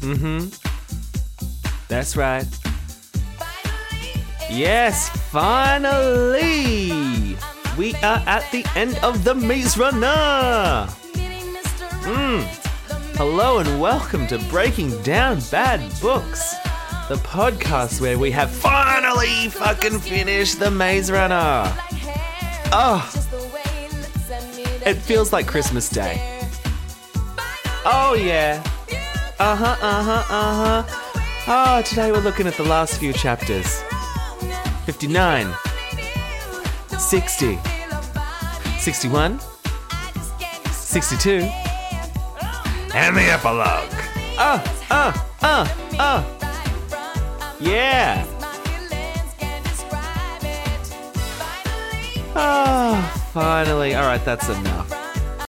Mm-hmm. That's right. Yes, finally! We are at the end of the Maze Runner! Mm. Hello and welcome to Breaking Down Bad Books, the podcast where we have finally fucking finished the Maze Runner. Oh, it feels like Christmas Day. Oh yeah. Uh huh, uh huh, uh huh. Oh, today we're looking at the last few chapters 59, 60, 61, 62, and the epilogue. Uh, uh, uh, uh. Yeah. Oh, finally. All right, that's enough.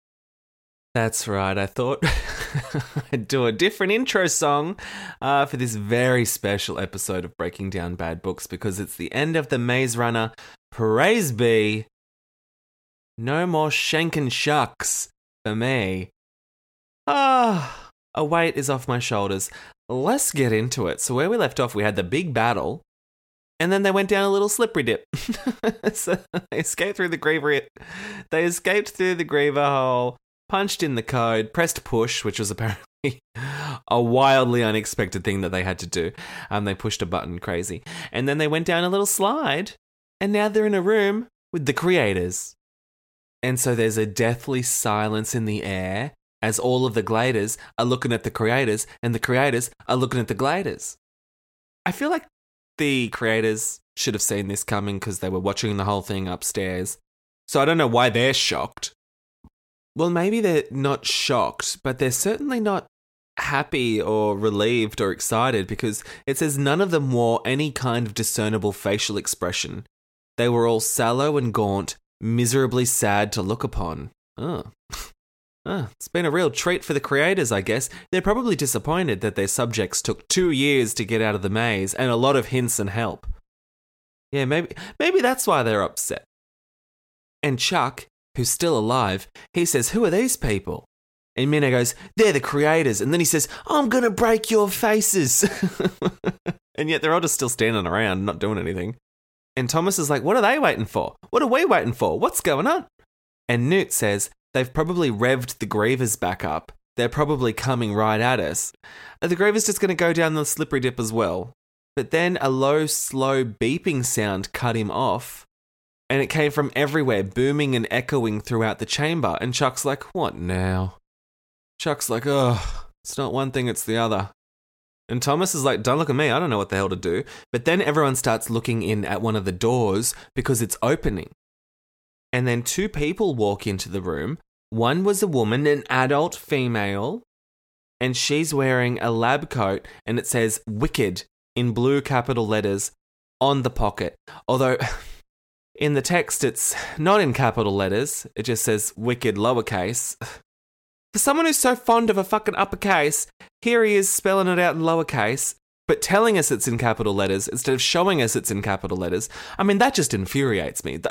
That's right. I thought do a different intro song uh, for this very special episode of Breaking Down Bad Books because it's the end of the Maze Runner. Praise be. No more shanking shucks for me. Ah, a weight is off my shoulders. Let's get into it. So, where we left off, we had the big battle, and then they went down a little slippery dip. so they escaped through the griever. They escaped through the griever hole, punched in the code, pressed push, which was apparently a wildly unexpected thing that they had to do. Um, they pushed a button crazy, and then they went down a little slide, and now they're in a room with the creators. And so there's a deathly silence in the air as all of the gladers are looking at the creators and the creators are looking at the gladers. I feel like the creators should have seen this coming because they were watching the whole thing upstairs. So I don't know why they're shocked. Well, maybe they're not shocked, but they're certainly not happy or relieved or excited because it says none of them wore any kind of discernible facial expression. They were all sallow and gaunt, miserably sad to look upon. Oh. Ah, it's been a real treat for the creators, I guess. They're probably disappointed that their subjects took two years to get out of the maze and a lot of hints and help. Yeah, maybe maybe that's why they're upset. And Chuck, who's still alive, he says, Who are these people? And Minho goes, They're the creators. And then he says, I'm gonna break your faces. and yet they're all just still standing around, not doing anything. And Thomas is like, What are they waiting for? What are we waiting for? What's going on? And Newt says, They've probably revved the Grievers back up. They're probably coming right at us. Are the Grievers just going to go down the slippery dip as well? But then a low, slow beeping sound cut him off, and it came from everywhere, booming and echoing throughout the chamber. And Chuck's like, What now? Chuck's like, Oh, it's not one thing, it's the other. And Thomas is like, Don't look at me, I don't know what the hell to do. But then everyone starts looking in at one of the doors because it's opening. And then two people walk into the room. One was a woman, an adult female, and she's wearing a lab coat and it says Wicked in blue capital letters on the pocket. Although in the text it's not in capital letters, it just says Wicked lowercase. For someone who's so fond of a fucking uppercase, here he is spelling it out in lowercase, but telling us it's in capital letters instead of showing us it's in capital letters. I mean, that just infuriates me.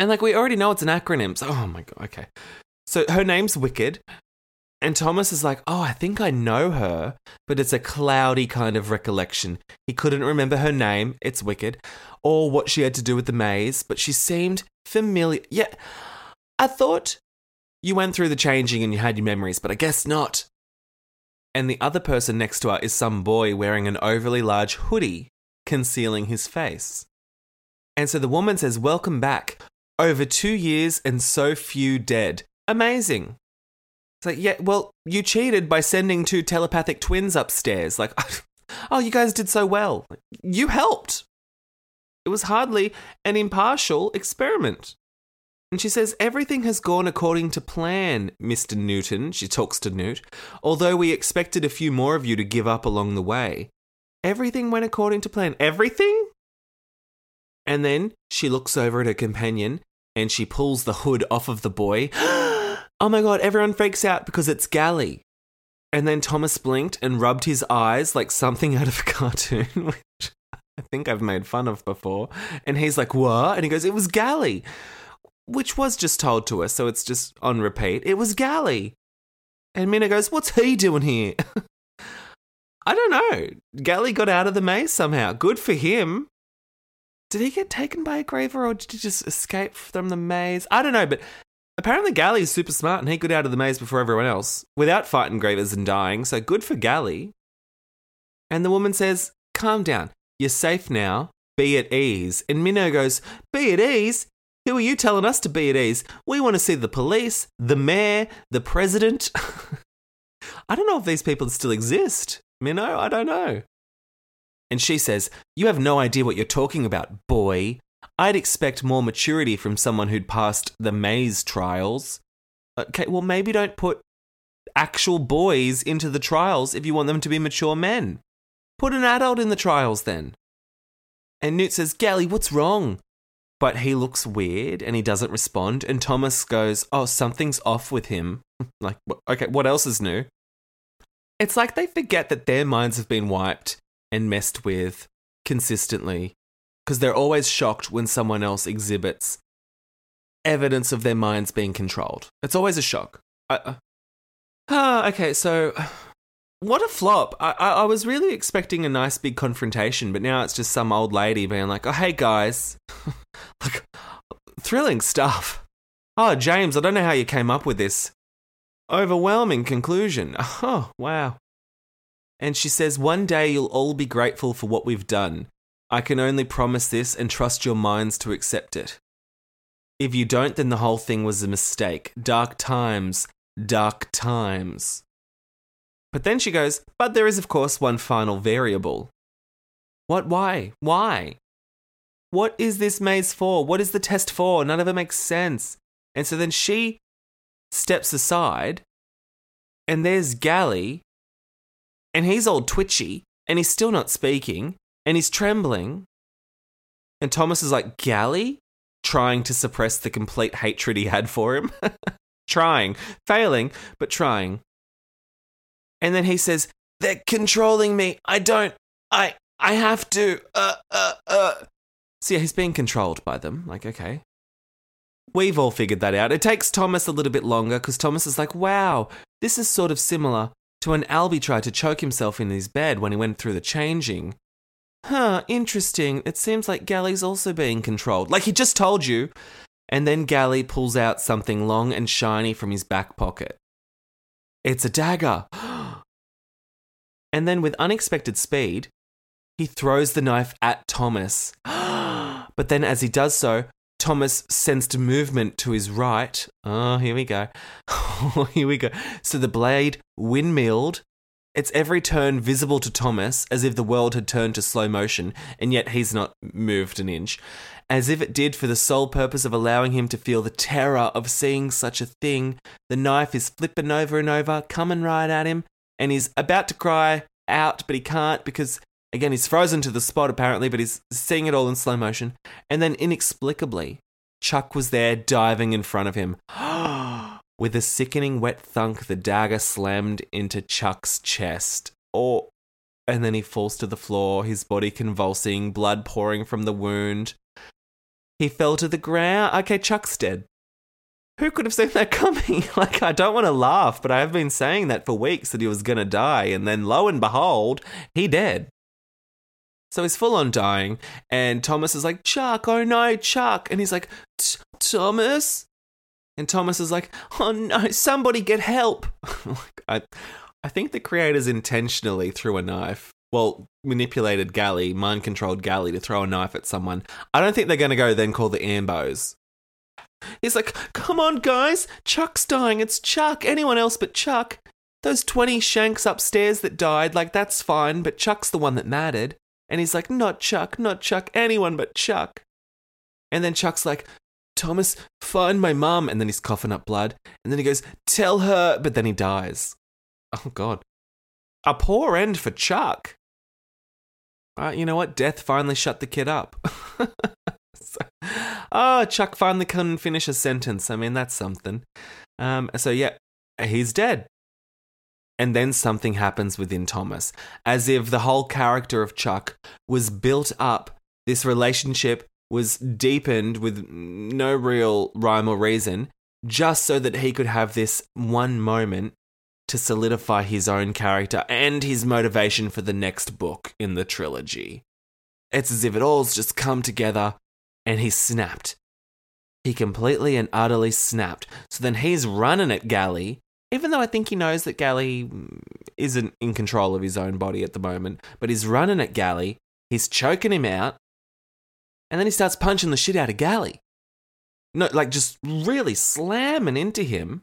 And like we already know it's an acronym. So, oh my god, okay. So her name's Wicked. And Thomas is like, oh, I think I know her, but it's a cloudy kind of recollection. He couldn't remember her name, it's Wicked, or what she had to do with the maze, but she seemed familiar. Yeah, I thought You went through the changing and you had your memories, but I guess not. And the other person next to her is some boy wearing an overly large hoodie, concealing his face. And so the woman says, Welcome back. Over two years and so few dead. Amazing. It's like, yeah, well, you cheated by sending two telepathic twins upstairs. Like, oh, you guys did so well. You helped. It was hardly an impartial experiment. And she says, Everything has gone according to plan, Mr. Newton. She talks to Newt. Although we expected a few more of you to give up along the way. Everything went according to plan. Everything? And then she looks over at her companion and she pulls the hood off of the boy. oh my god, everyone freaks out because it's Gally. And then Thomas blinked and rubbed his eyes like something out of a cartoon, which I think I've made fun of before. And he's like, What? And he goes, It was Gally which was just told to us, so it's just on repeat. It was Gally. And Minho goes, What's he doing here? I don't know. Gally got out of the maze somehow. Good for him. Did he get taken by a Griever or did he just escape from the maze? I don't know, but apparently Gally is super smart and he got out of the maze before everyone else without fighting Grievers and dying, so good for Gally. And the woman says, Calm down. You're safe now. Be at ease. And Minho goes, Be at ease? Who are you telling us to be at ease? We want to see the police, the mayor, the president. I don't know if these people still exist. Minho, I don't know. And she says, You have no idea what you're talking about, boy. I'd expect more maturity from someone who'd passed the maze trials. Okay, well, maybe don't put actual boys into the trials if you want them to be mature men. Put an adult in the trials then. And Newt says, Gally, what's wrong? but he looks weird and he doesn't respond. And Thomas goes, Oh, something's off with him. like, okay, what else is new? It's like they forget that their minds have been wiped and messed with consistently because they're always shocked when someone else exhibits evidence of their minds being controlled. It's always a shock. I, uh, ah, okay, so what a flop. I, I, I was really expecting a nice big confrontation, but now it's just some old lady being like, oh, hey guys. like, thrilling stuff. Oh, James, I don't know how you came up with this. Overwhelming conclusion. Oh, wow. And she says, One day you'll all be grateful for what we've done. I can only promise this and trust your minds to accept it. If you don't, then the whole thing was a mistake. Dark times, dark times. But then she goes, But there is, of course, one final variable. What? Why? Why? What is this maze for? What is the test for? None of it makes sense. And so then she steps aside, and there's Gally, and he's all twitchy, and he's still not speaking, and he's trembling. And Thomas is like, Gally? Trying to suppress the complete hatred he had for him. trying, failing, but trying. And then he says, They're controlling me. I don't. I. I have to. Uh, uh, uh. So yeah, he's being controlled by them. Like, okay. We've all figured that out. It takes Thomas a little bit longer because Thomas is like, wow, this is sort of similar to when Alby tried to choke himself in his bed when he went through the changing. Huh, interesting. It seems like Gally's also being controlled. Like he just told you. And then Gally pulls out something long and shiny from his back pocket. It's a dagger. And then, with unexpected speed, he throws the knife at Thomas. but then, as he does so, Thomas sensed movement to his right. Oh, here we go. here we go. So the blade windmilled. Its every turn visible to Thomas, as if the world had turned to slow motion, and yet he's not moved an inch. As if it did for the sole purpose of allowing him to feel the terror of seeing such a thing. The knife is flipping over and over, coming right at him, and he's about to cry out, but he can't because, again, he's frozen to the spot apparently, but he's seeing it all in slow motion. And then inexplicably, Chuck was there diving in front of him. With a sickening wet thunk, the dagger slammed into Chuck's chest. Or, oh, and then he falls to the floor, his body convulsing, blood pouring from the wound. He fell to the ground. Okay, Chuck's dead who could have seen that coming? like, I don't want to laugh, but I have been saying that for weeks that he was going to die, and then lo and behold, he dead. So he's full on dying, and Thomas is like, Chuck, oh no, Chuck. And he's like, Thomas? And Thomas is like, "Oh no, somebody get help!" I, I think the creators intentionally threw a knife. Well, manipulated Gally, mind controlled Gally to throw a knife at someone. I don't think they're going to go then call the Ambos. He's like, "Come on, guys! Chuck's dying. It's Chuck. Anyone else but Chuck." Those 20 shanks upstairs that died, like, that's fine, but Chuck's the one that mattered. And he's like, not Chuck, not Chuck, anyone but Chuck. And then Chuck's like, Thomas, find my mum. And then he's coughing up blood. And then he goes, tell her. But then he dies. Oh, God. A poor end for Chuck. Uh, you know what? Death finally shut the kid up. so, oh, Chuck finally couldn't finish a sentence. I mean, that's something. Um, so, yeah, he's dead. And then something happens within Thomas, as if the whole character of Chuck was built up. This relationship was deepened with no real rhyme or reason, just so that he could have this one moment to solidify his own character and his motivation for the next book in the trilogy. It's as if it all's just come together and he snapped. He completely and utterly snapped. So then he's running at Gally even though I think he knows that Gally isn't in control of his own body at the moment, but he's running at Gally, he's choking him out, and then he starts punching the shit out of Gally. No, like just really slamming into him.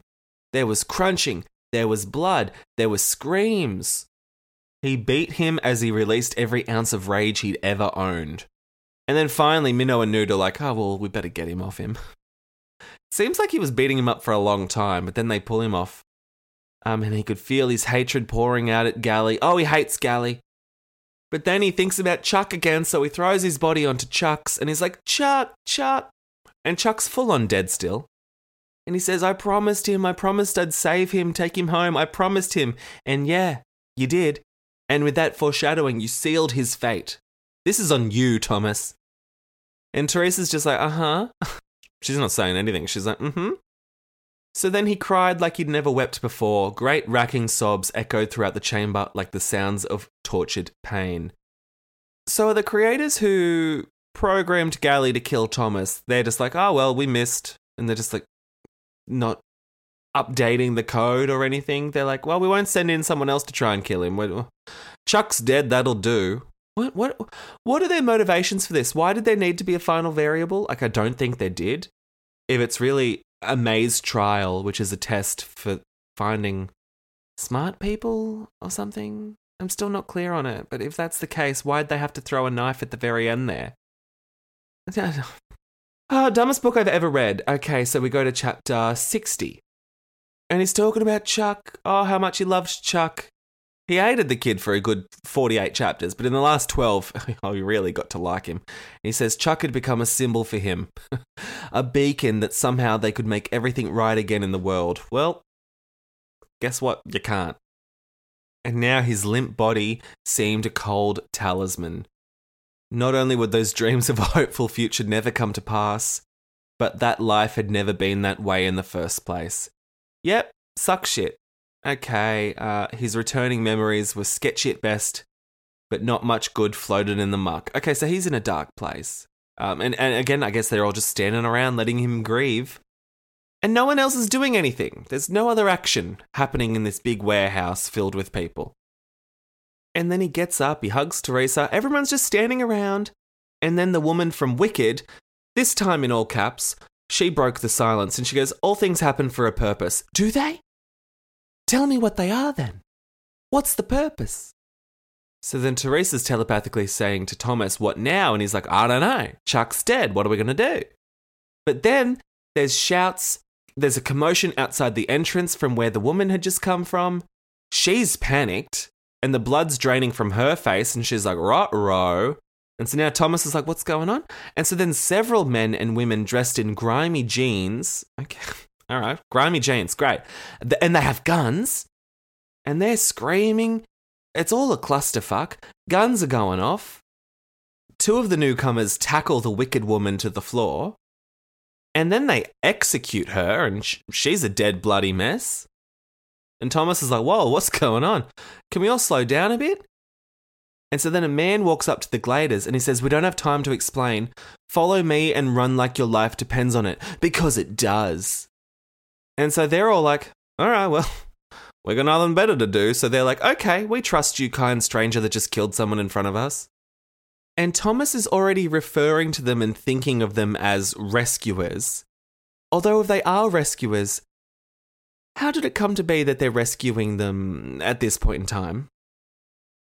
There was crunching, there was blood, there were screams. He beat him as he released every ounce of rage he'd ever owned. And then finally, Minho and Newt are like, oh, well, we better get him off him. Seems like he was beating him up for a long time, but then they pull him off um, and he could feel his hatred pouring out at Gally. Oh, he hates Gally. But then he thinks about Chuck again, so he throws his body onto Chuck's and he's like, Chuck, Chuck. And Chuck's full on dead still. And he says, I promised him, I promised I'd save him, take him home, I promised him. And yeah, you did. And with that foreshadowing, you sealed his fate. This is on you, Thomas. And Teresa's just like, uh huh. She's not saying anything. She's like, mm hmm. So then he cried like he'd never wept before. Great racking sobs echoed throughout the chamber like the sounds of tortured pain. So are the creators who programmed Gally to kill Thomas, they're just like, oh, well, we missed. And they're just like, not updating the code or anything. They're like, well, we won't send in someone else to try and kill him. Chuck's dead, that'll do. What what what are their motivations for this? Why did there need to be a final variable? Like I don't think there did. If it's really a maze trial, which is a test for finding smart people or something. I'm still not clear on it, but if that's the case, why'd they have to throw a knife at the very end there? Oh, dumbest book I've ever read. Okay, so we go to chapter 60. And he's talking about Chuck. Oh, how much he loves Chuck. He hated the kid for a good 48 chapters, but in the last 12, oh, he really got to like him. He says Chuck had become a symbol for him, a beacon that somehow they could make everything right again in the world. Well, guess what? You can't. And now his limp body seemed a cold talisman. Not only would those dreams of a hopeful future never come to pass, but that life had never been that way in the first place. Yep, suck shit. Okay, uh, his returning memories were sketchy at best, but not much good floated in the muck. Okay, so he's in a dark place. Um, and, and again, I guess they're all just standing around letting him grieve. And no one else is doing anything. There's no other action happening in this big warehouse filled with people. And then he gets up, he hugs Teresa, everyone's just standing around. And then the woman from Wicked, this time in all caps, she broke the silence and she goes, All things happen for a purpose. Do they? Tell me what they are then. What's the purpose? So then Teresa's telepathically saying to Thomas, What now? And he's like, I don't know. Chuck's dead. What are we going to do? But then there's shouts. There's a commotion outside the entrance from where the woman had just come from. She's panicked and the blood's draining from her face. And she's like, Rot row. And so now Thomas is like, What's going on? And so then several men and women dressed in grimy jeans. Okay. All right, grimy jeans, great. And they have guns, and they're screaming. It's all a clusterfuck. Guns are going off. Two of the newcomers tackle the wicked woman to the floor, and then they execute her, and sh- she's a dead, bloody mess. And Thomas is like, Whoa, what's going on? Can we all slow down a bit? And so then a man walks up to the gladers and he says, We don't have time to explain. Follow me and run like your life depends on it, because it does. And so they're all like, all right, well, we got nothing better to do. So they're like, okay, we trust you, kind stranger that just killed someone in front of us. And Thomas is already referring to them and thinking of them as rescuers. Although, if they are rescuers, how did it come to be that they're rescuing them at this point in time?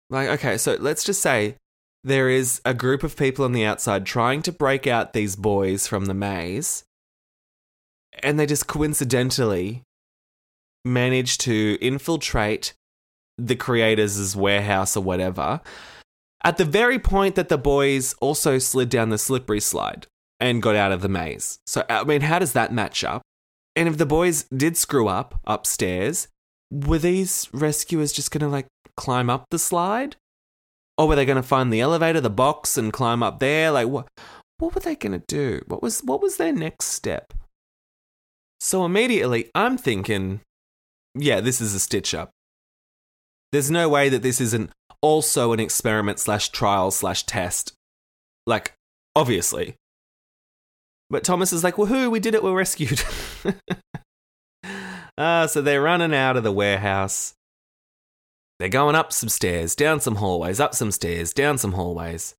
Like, okay, so let's just say there is a group of people on the outside trying to break out these boys from the maze, and they just coincidentally manage to infiltrate the creators' warehouse or whatever at the very point that the boys also slid down the slippery slide and got out of the maze. So, I mean, how does that match up? And if the boys did screw up upstairs, were these rescuers just going to like climb up the slide? Or were they going to find the elevator, the box, and climb up there? Like, what? What were they going to do? What was what was their next step? So immediately, I'm thinking, yeah, this is a stitch up. There's no way that this isn't also an experiment slash trial slash test. Like, obviously. But Thomas is like, woohoo, we did it, we're rescued. Ah, uh, so they're running out of the warehouse. They're going up some stairs, down some hallways, up some stairs, down some hallways.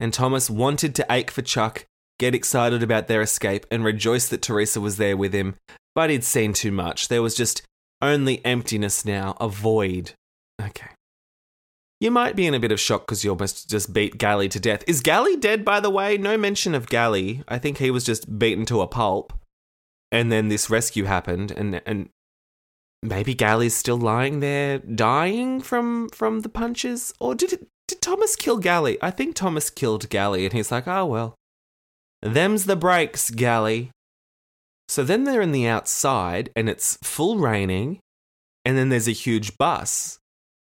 And Thomas wanted to ache for Chuck, get excited about their escape, and rejoice that Teresa was there with him, but he'd seen too much. There was just only emptiness now, a void. Okay. You might be in a bit of shock because you almost just beat Gally to death. Is Gally dead, by the way? No mention of Gally. I think he was just beaten to a pulp. And then this rescue happened, and and maybe Gally's still lying there, dying from from the punches. Or did it, did Thomas kill Gally? I think Thomas killed Gally, and he's like, oh well, them's the breaks, Gally. So then they're in the outside, and it's full raining, and then there's a huge bus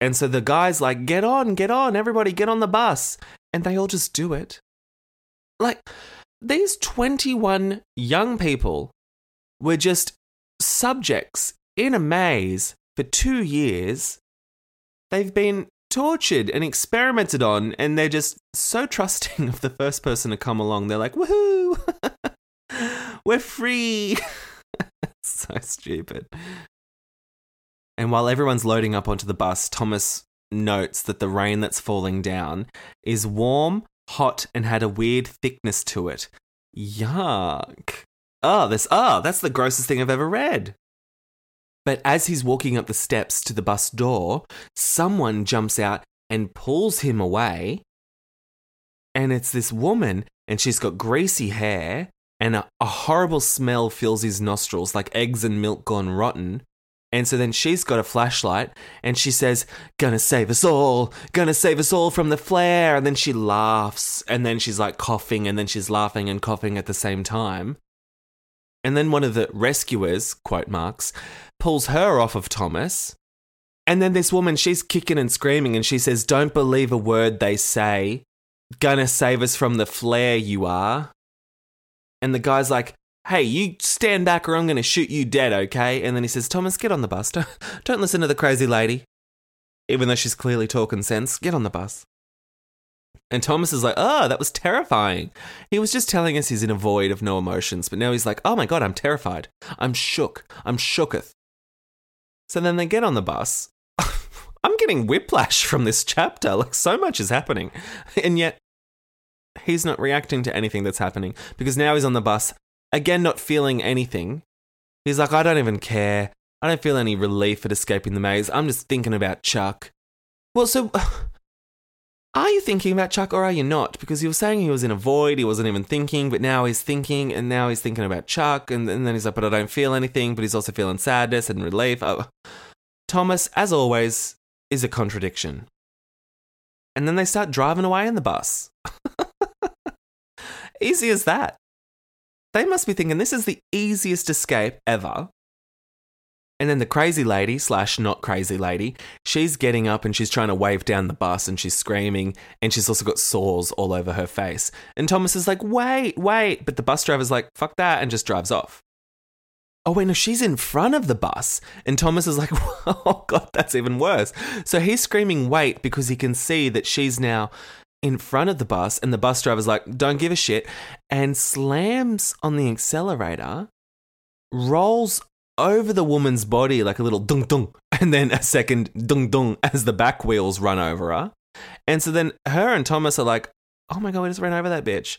and so the guy's like, get on, get on, everybody get on the bus. And they all just do it. Like, these 21 young people were just subjects in a maze for two years. They've been tortured and experimented on, and they're just so trusting of the first person to come along. They're like, woohoo, we're free. so stupid. And while everyone's loading up onto the bus, Thomas notes that the rain that's falling down is warm, hot, and had a weird thickness to it. Yuck. Oh, this oh, that's the grossest thing I've ever read. But as he's walking up the steps to the bus door, someone jumps out and pulls him away. And it's this woman, and she's got greasy hair, and a, a horrible smell fills his nostrils like eggs and milk gone rotten. And so then she's got a flashlight and she says, Gonna save us all, gonna save us all from the flare. And then she laughs and then she's like coughing and then she's laughing and coughing at the same time. And then one of the rescuers, quote marks, pulls her off of Thomas. And then this woman, she's kicking and screaming and she says, Don't believe a word they say. Gonna save us from the flare, you are. And the guy's like, hey, you stand back or I'm going to shoot you dead, okay? And then he says, Thomas, get on the bus. Don't, listen to the crazy lady. Even though she's clearly talking sense, get on the bus. And Thomas is like, oh, that was terrifying. He was just telling us he's in a void of no emotions, but now he's like, oh my God, I'm terrified. I'm shook. I'm shooketh. So then they get on the bus. I'm getting whiplash from this chapter. Like, so much is happening. And yet, he's not reacting to anything that's happening because now he's on the bus again, not feeling anything. He's like, I don't even care. I don't feel any relief at escaping the maze. I'm just thinking about Chuck. Well, so are you thinking about Chuck or are you not? Because you were saying he was in a void, he wasn't even thinking, but now he's thinking, and now he's thinking about Chuck, and, and then he's like, but I don't feel anything, but he's also feeling sadness and relief. Oh. Thomas, as always, is a contradiction. And then they start driving away in the bus. Easy as that. They must be thinking this is the easiest escape ever. And then the crazy lady, slash not crazy lady, she's getting up and she's trying to wave down the bus and she's screaming and she's also got sores all over her face. And Thomas is like, wait, wait. But the bus driver's like, fuck that, and just drives off. Oh, wait, no, she's in front of the bus. And Thomas is like, oh, God, that's even worse. So he's screaming, wait, because he can see that she's now in front of the bus, and the bus driver's like, don't give a shit, and slams on the accelerator, rolls over the woman's body like a little dung dung, and then a second dung dung as the back wheels run over her. And so then her and Thomas are like, oh my God, we just ran over that bitch.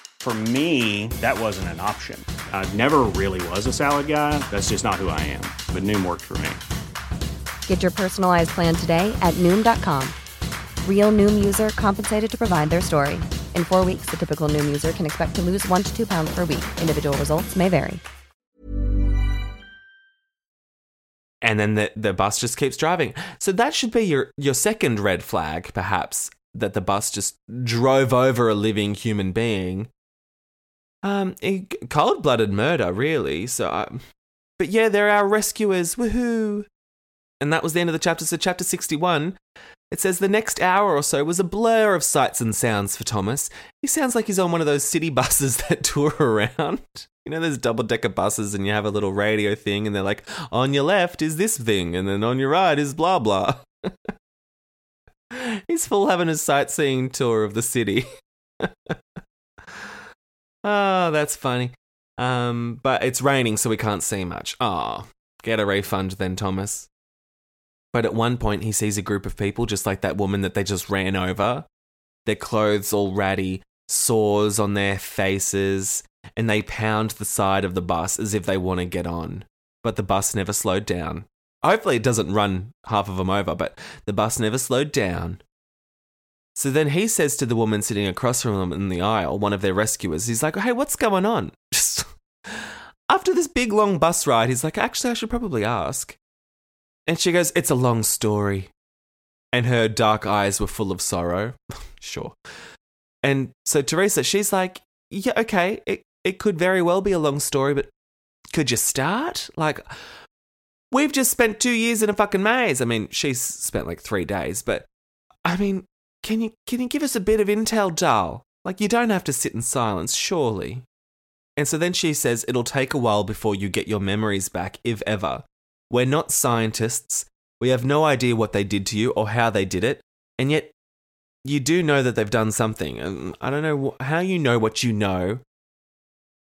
For me, that wasn't an option. I never really was a salad guy. That's just not who I am. But Noom worked for me. Get your personalized plan today at Noom.com. Real Noom user compensated to provide their story. In four weeks, the typical Noom user can expect to lose one to two pounds per week. Individual results may vary. and then the, the bus just keeps driving. So that should be your, your second red flag, perhaps, that the bus just drove over a living human being. Um, cold blooded murder, really. So, um, but yeah, they're our rescuers. Woohoo! And that was the end of the chapter. So, chapter 61, it says the next hour or so was a blur of sights and sounds for Thomas. He sounds like he's on one of those city buses that tour around. You know, there's double decker buses and you have a little radio thing, and they're like, on your left is this thing, and then on your right is blah blah. he's full having a sightseeing tour of the city. oh, that's funny. Um, but it's raining, so we can't see much. Oh, get a refund then, Thomas. But at one point, he sees a group of people, just like that woman that they just ran over. Their clothes all ratty, sores on their faces, and they pound the side of the bus as if they want to get on. But the bus never slowed down. Hopefully, it doesn't run half of them over, but the bus never slowed down. So then he says to the woman sitting across from him in the aisle, one of their rescuers, he's like, Hey, what's going on? After this big long bus ride, he's like, Actually, I should probably ask. And she goes, It's a long story. And her dark eyes were full of sorrow. sure. And so Teresa, she's like, Yeah, okay, it, it could very well be a long story, but could you start? Like, we've just spent two years in a fucking maze. I mean, she's spent like three days, but I mean, can you can you give us a bit of intel, doll? Like, you don't have to sit in silence, surely. And so then she says, It'll take a while before you get your memories back, if ever. We're not scientists. We have no idea what they did to you or how they did it. And yet, you do know that they've done something. And I don't know how you know what you know.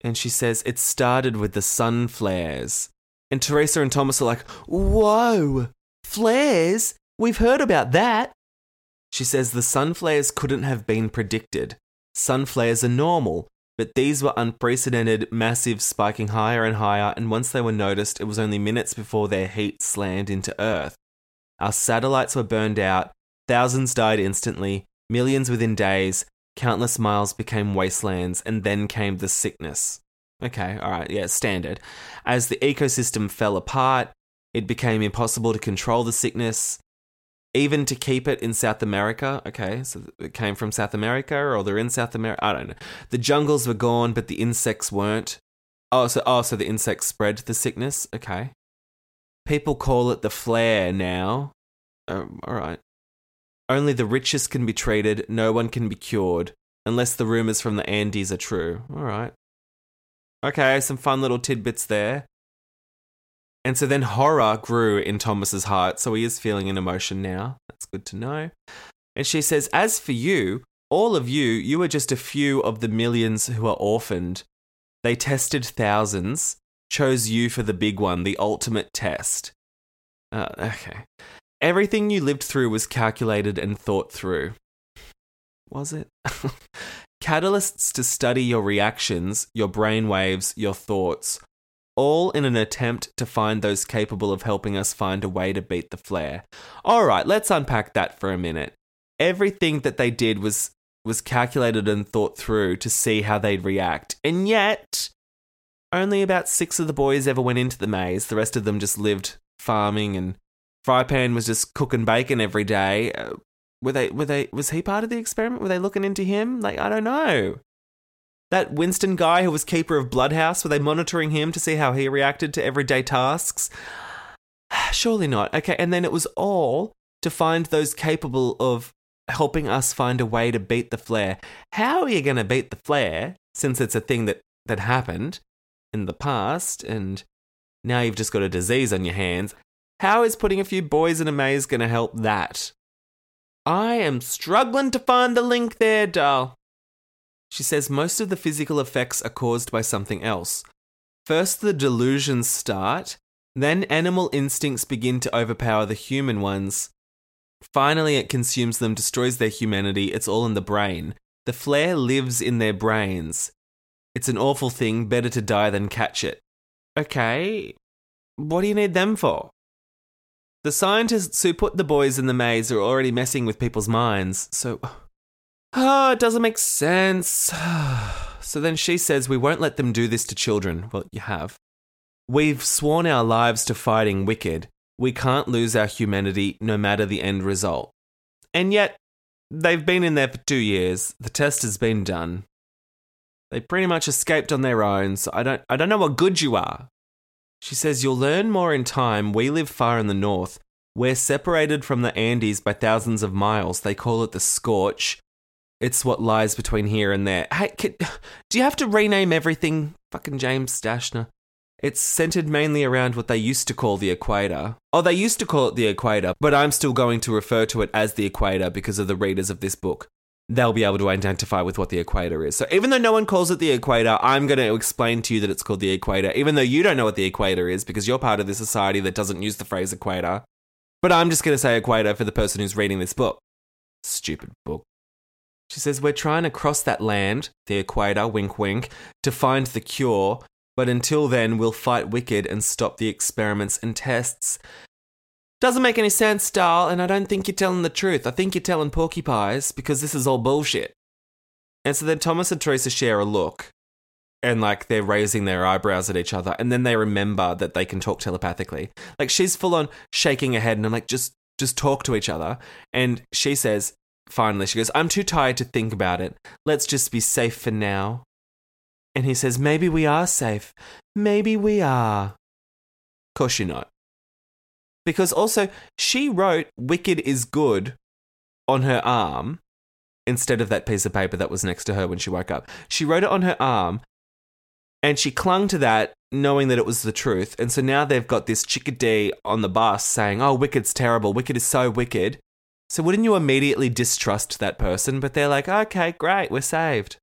And she says, It started with the sun flares. And Teresa and Thomas are like, Whoa, flares? We've heard about that. She says the sun flares couldn't have been predicted. Sun flares are normal, but these were unprecedented, massive, spiking higher and higher, and once they were noticed, it was only minutes before their heat slammed into Earth. Our satellites were burned out, thousands died instantly, millions within days, countless miles became wastelands, and then came the sickness. Okay, alright, yeah, standard. As the ecosystem fell apart, it became impossible to control the sickness. Even to keep it in South America. Okay, so it came from South America, or they're in South America. I don't know. The jungles were gone, but the insects weren't. Oh, so oh, so the insects spread the sickness. Okay. People call it the flare now. Um, all right. Only the richest can be treated. No one can be cured unless the rumors from the Andes are true. All right. Okay, some fun little tidbits there. And so then horror grew in Thomas's heart, so he is feeling an emotion now. That's good to know. And she says, As for you, all of you, you are just a few of the millions who are orphaned. They tested thousands, chose you for the big one, the ultimate test. Uh, okay. Everything you lived through was calculated and thought through. Was it? Catalysts to study your reactions, your brain waves, your thoughts, all in an attempt to find those capable of helping us find a way to beat the flare. All right, let's unpack that for a minute. Everything that they did was was calculated and thought through to see how they'd react. And yet, only about 6 of the boys ever went into the maze. The rest of them just lived farming and Frypan was just cooking bacon every day. Uh, were they were they was he part of the experiment? Were they looking into him? Like I don't know. That Winston guy who was keeper of Bloodhouse, were they monitoring him to see how he reacted to everyday tasks? Surely not. Okay, and then it was all to find those capable of helping us find a way to beat the flare. How are you going to beat the flare since it's a thing that, that happened in the past and now you've just got a disease on your hands? How is putting a few boys in a maze going to help that? I am struggling to find the link there, doll. She says most of the physical effects are caused by something else. First, the delusions start, then, animal instincts begin to overpower the human ones. Finally, it consumes them, destroys their humanity. It's all in the brain. The flare lives in their brains. It's an awful thing, better to die than catch it. Okay, what do you need them for? The scientists who put the boys in the maze are already messing with people's minds, so oh, it doesn't make sense. so then she says, We won't let them do this to children. Well, you have. We've sworn our lives to fighting wicked. We can't lose our humanity no matter the end result. And yet, they've been in there for two years. The test has been done. They pretty much escaped on their own, so I don't, I don't know what good you are. She says, You'll learn more in time. We live far in the north. We're separated from the Andes by thousands of miles. They call it the scorch. It's what lies between here and there. Hey, can, do you have to rename everything? Fucking James Dashner. It's centered mainly around what they used to call the equator. Oh, they used to call it the equator, but I'm still going to refer to it as the equator because of the readers of this book. They'll be able to identify with what the equator is. So even though no one calls it the equator, I'm going to explain to you that it's called the equator, even though you don't know what the equator is because you're part of this society that doesn't use the phrase equator. But I'm just going to say equator for the person who's reading this book. Stupid book. She says, We're trying to cross that land, the equator, wink wink, to find the cure, but until then, we'll fight wicked and stop the experiments and tests. Doesn't make any sense, doll, and I don't think you're telling the truth. I think you're telling porcupines because this is all bullshit. And so then Thomas and Teresa share a look, and like they're raising their eyebrows at each other, and then they remember that they can talk telepathically. Like she's full on shaking her head, and I'm like, just just talk to each other. And she says, finally, she goes, I'm too tired to think about it. Let's just be safe for now. And he says, Maybe we are safe. Maybe we are. Of course you're not. Because also, she wrote Wicked is Good on her arm instead of that piece of paper that was next to her when she woke up. She wrote it on her arm and she clung to that knowing that it was the truth. And so now they've got this chickadee on the bus saying, Oh, Wicked's terrible. Wicked is so wicked. So wouldn't you immediately distrust that person? But they're like, okay, great, we're saved.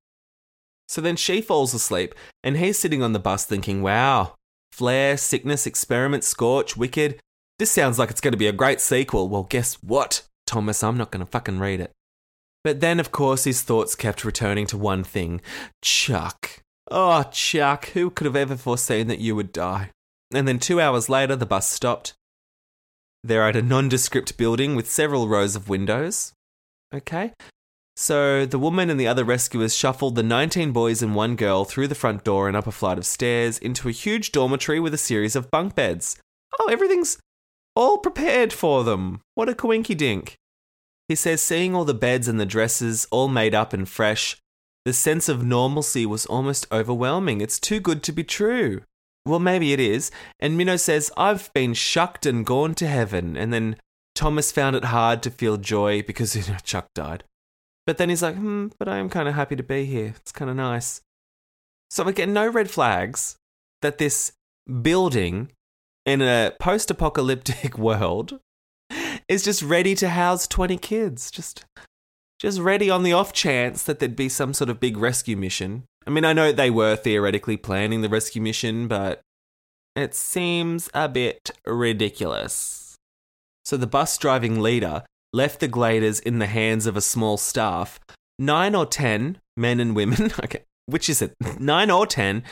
So then she falls asleep, and he's sitting on the bus thinking, wow, Flare, Sickness, Experiment, Scorch, Wicked. This sounds like it's going to be a great sequel. Well, guess what, Thomas? I'm not going to fucking read it. But then, of course, his thoughts kept returning to one thing Chuck. Oh, Chuck, who could have ever foreseen that you would die? And then two hours later, the bus stopped, they're at a nondescript building with several rows of windows. Okay. So the woman and the other rescuers shuffled the 19 boys and one girl through the front door and up a flight of stairs into a huge dormitory with a series of bunk beds. Oh, everything's all prepared for them. What a coinky dink. He says, seeing all the beds and the dresses all made up and fresh, the sense of normalcy was almost overwhelming. It's too good to be true. Well, maybe it is. And Minho says, I've been shucked and gone to heaven. And then Thomas found it hard to feel joy because you know, Chuck died. But then he's like, hmm, but I am kind of happy to be here. It's kind of nice. So again, no red flags that this building in a post apocalyptic world is just ready to house 20 kids. Just just ready on the off chance that there'd be some sort of big rescue mission. I mean, I know they were theoretically planning the rescue mission, but it seems a bit ridiculous. So the bus driving leader left the Gladers in the hands of a small staff, nine or ten men and women. Okay, which is it? Nine or ten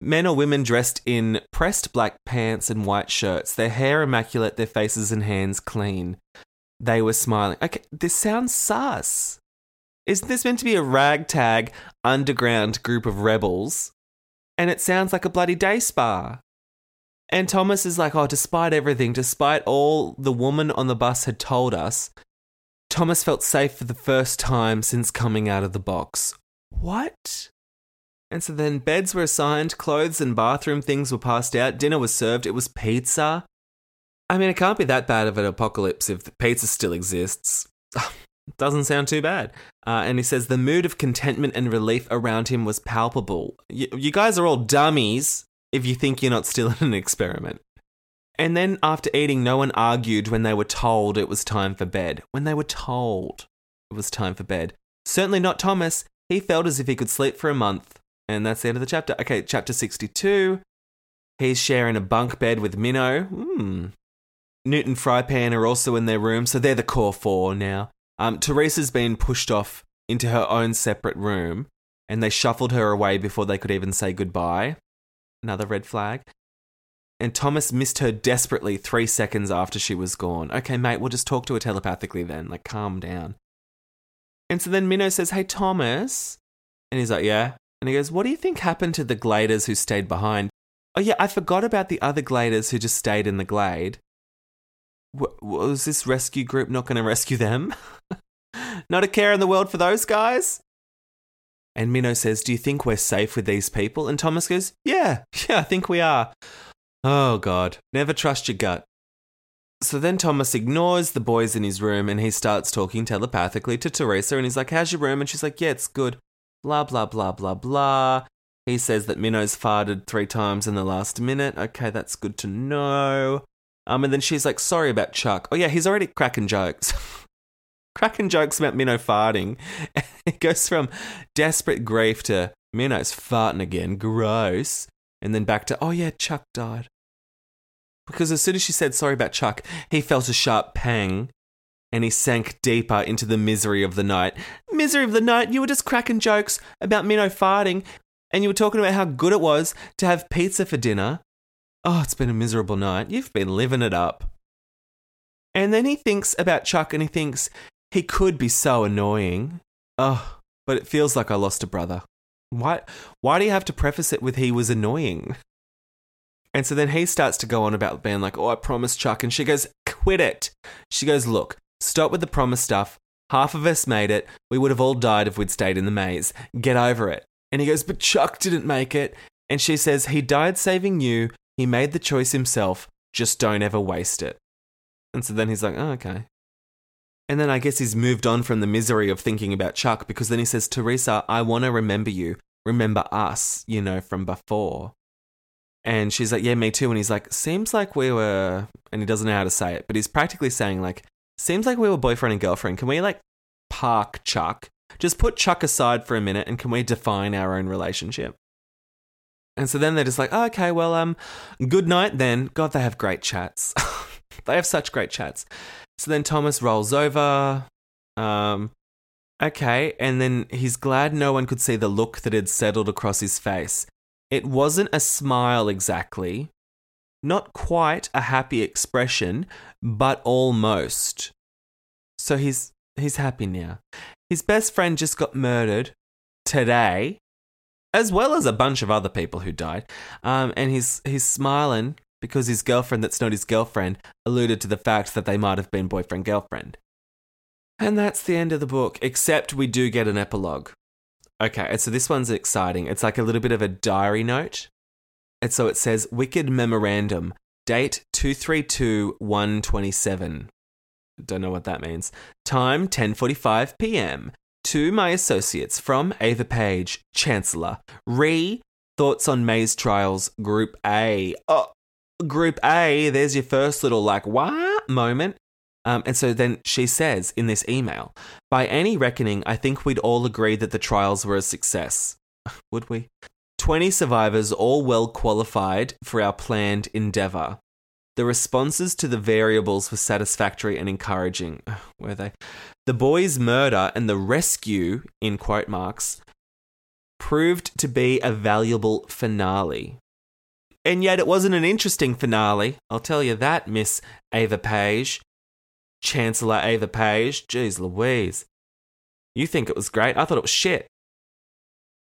men or women dressed in pressed black pants and white shirts, their hair immaculate, their faces and hands clean. They were smiling. Okay, this sounds sus. Isn't this meant to be a ragtag underground group of rebels? And it sounds like a bloody day spa. And Thomas is like, oh, despite everything, despite all the woman on the bus had told us, Thomas felt safe for the first time since coming out of the box. What? And so then beds were assigned, clothes and bathroom things were passed out, dinner was served, it was pizza. I mean, it can't be that bad of an apocalypse if pizza still exists. Ah, Doesn't sound too bad. Uh, and he says the mood of contentment and relief around him was palpable. Y- you guys are all dummies if you think you're not still in an experiment. And then after eating, no one argued when they were told it was time for bed. When they were told it was time for bed. Certainly not Thomas. He felt as if he could sleep for a month. And that's the end of the chapter. Okay, chapter 62. He's sharing a bunk bed with Minho. Hmm. Newton Frypan are also in their room, so they're the core four now. Um, Teresa's been pushed off into her own separate room, and they shuffled her away before they could even say goodbye. Another red flag. And Thomas missed her desperately three seconds after she was gone. Okay, mate, we'll just talk to her telepathically then. Like, calm down. And so then Minho says, Hey, Thomas. And he's like, Yeah. And he goes, What do you think happened to the Gladers who stayed behind? Oh, yeah, I forgot about the other Gladers who just stayed in the glade. Was this rescue group not going to rescue them? not a care in the world for those guys? And Minho says, Do you think we're safe with these people? And Thomas goes, Yeah, yeah, I think we are. Oh, God. Never trust your gut. So then Thomas ignores the boys in his room and he starts talking telepathically to Teresa and he's like, How's your room? And she's like, Yeah, it's good. Blah, blah, blah, blah, blah. He says that Minho's farted three times in the last minute. Okay, that's good to know. Um, and then she's like, Sorry about Chuck. Oh, yeah, he's already cracking jokes. cracking jokes about Minho farting. it goes from desperate grief to Minho's farting again. Gross. And then back to, Oh, yeah, Chuck died. Because as soon as she said sorry about Chuck, he felt a sharp pang and he sank deeper into the misery of the night. Misery of the night? You were just cracking jokes about Minho farting and you were talking about how good it was to have pizza for dinner. Oh, it's been a miserable night. You've been living it up. And then he thinks about Chuck and he thinks he could be so annoying. Oh, but it feels like I lost a brother. Why, why do you have to preface it with he was annoying? And so then he starts to go on about being like, oh, I promised Chuck. And she goes, quit it. She goes, look, stop with the promise stuff. Half of us made it. We would have all died if we'd stayed in the maze. Get over it. And he goes, but Chuck didn't make it. And she says, he died saving you. He made the choice himself. Just don't ever waste it. And so then he's like, oh, okay. And then I guess he's moved on from the misery of thinking about Chuck because then he says, Teresa, I want to remember you. Remember us, you know, from before. And she's like, Yeah, me too. And he's like, Seems like we were, and he doesn't know how to say it, but he's practically saying, like, Seems like we were boyfriend and girlfriend. Can we, like, park Chuck? Just put Chuck aside for a minute and can we define our own relationship? And so then they're just like, oh, okay, well, um, good night then. God, they have great chats. they have such great chats. So then Thomas rolls over. Um, okay, and then he's glad no one could see the look that had settled across his face. It wasn't a smile exactly, not quite a happy expression, but almost. So he's he's happy now. His best friend just got murdered today, as well as a bunch of other people who died. Um, and he's he's smiling because his girlfriend that's not his girlfriend alluded to the fact that they might have been boyfriend girlfriend. And that's the end of the book, except we do get an epilogue. Okay, so this one's exciting. It's like a little bit of a diary note. And so it says Wicked Memorandum, date 232 127. Don't know what that means. Time 10:45 p.m. To my associates from Ava Page, Chancellor. Re thoughts on Maze trials, Group A. Oh, Group A. There's your first little like what moment. Um, and so then she says in this email, by any reckoning, I think we'd all agree that the trials were a success. Would we? 20 survivors, all well qualified for our planned endeavour. The responses to the variables were satisfactory and encouraging. Were they? The boy's murder and the rescue, in quote marks, proved to be a valuable finale. And yet it wasn't an interesting finale, I'll tell you that, Miss Ava Page. Chancellor Ava Page. Jeez Louise. You think it was great? I thought it was shit.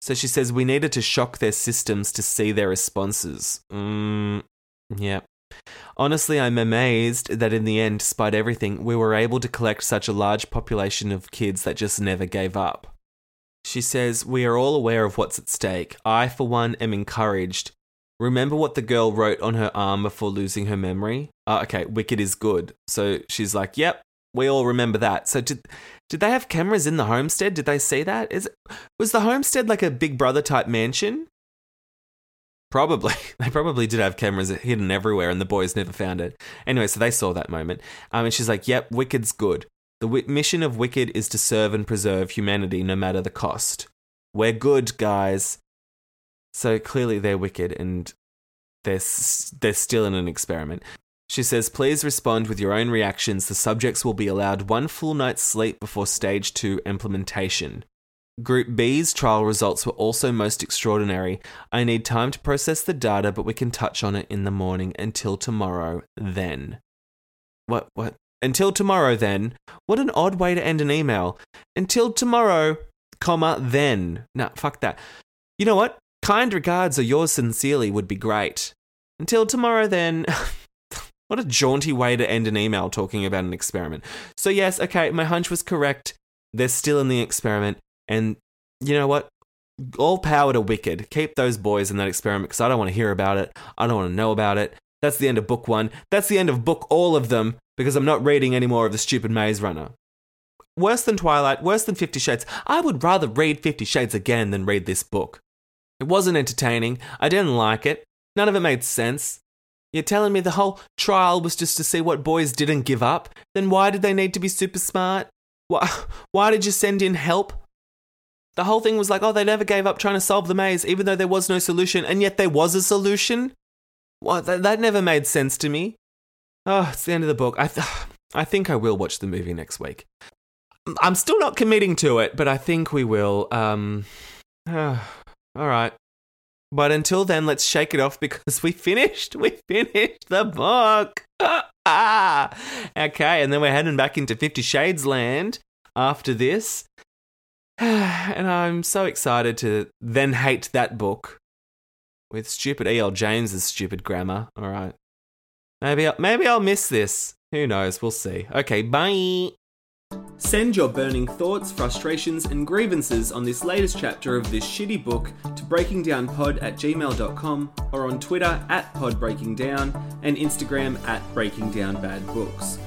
So she says we needed to shock their systems to see their responses. Mm, yeah. Honestly, I'm amazed that in the end, despite everything, we were able to collect such a large population of kids that just never gave up. She says, We are all aware of what's at stake. I, for one, am encouraged. Remember what the girl wrote on her arm before losing her memory? Uh, okay, wicked is good. So she's like, Yep, we all remember that. So did did they have cameras in the homestead? Did they see that? Is was the homestead like a Big Brother type mansion? Probably. They probably did have cameras hidden everywhere, and the boys never found it. Anyway, so they saw that moment, um, and she's like, "Yep, Wicked's good. The w- mission of Wicked is to serve and preserve humanity, no matter the cost. We're good, guys." So clearly, they're wicked, and they're s- they're still in an experiment. She says, please respond with your own reactions. The subjects will be allowed one full night's sleep before stage two implementation. Group B's trial results were also most extraordinary. I need time to process the data, but we can touch on it in the morning until tomorrow, then. What, what? Until tomorrow, then? What an odd way to end an email. Until tomorrow, comma, then. Nah, fuck that. You know what? Kind regards or yours sincerely would be great. Until tomorrow, then. What a jaunty way to end an email talking about an experiment. So, yes, okay, my hunch was correct. They're still in the experiment. And you know what? All power to Wicked. Keep those boys in that experiment because I don't want to hear about it. I don't want to know about it. That's the end of book one. That's the end of book all of them because I'm not reading any more of the stupid Maze Runner. Worse than Twilight, worse than Fifty Shades. I would rather read Fifty Shades again than read this book. It wasn't entertaining. I didn't like it. None of it made sense. You're telling me the whole trial was just to see what boys didn't give up? Then why did they need to be super smart? Why, why did you send in help? The whole thing was like, oh, they never gave up trying to solve the maze, even though there was no solution, and yet there was a solution? What? That, that never made sense to me. Oh, it's the end of the book. I, th- I think I will watch the movie next week. I'm still not committing to it, but I think we will. Um, all right. But until then, let's shake it off because we finished. We finished the book. ah, okay, and then we're heading back into Fifty Shades land after this. and I'm so excited to then hate that book with stupid E.L. James's stupid grammar. All right. Maybe, maybe I'll miss this. Who knows? We'll see. Okay, bye. Send your burning thoughts, frustrations, and grievances on this latest chapter of this shitty book to breakingdownpod at gmail.com or on Twitter at podbreakingdown and Instagram at breakingdownbadbooks.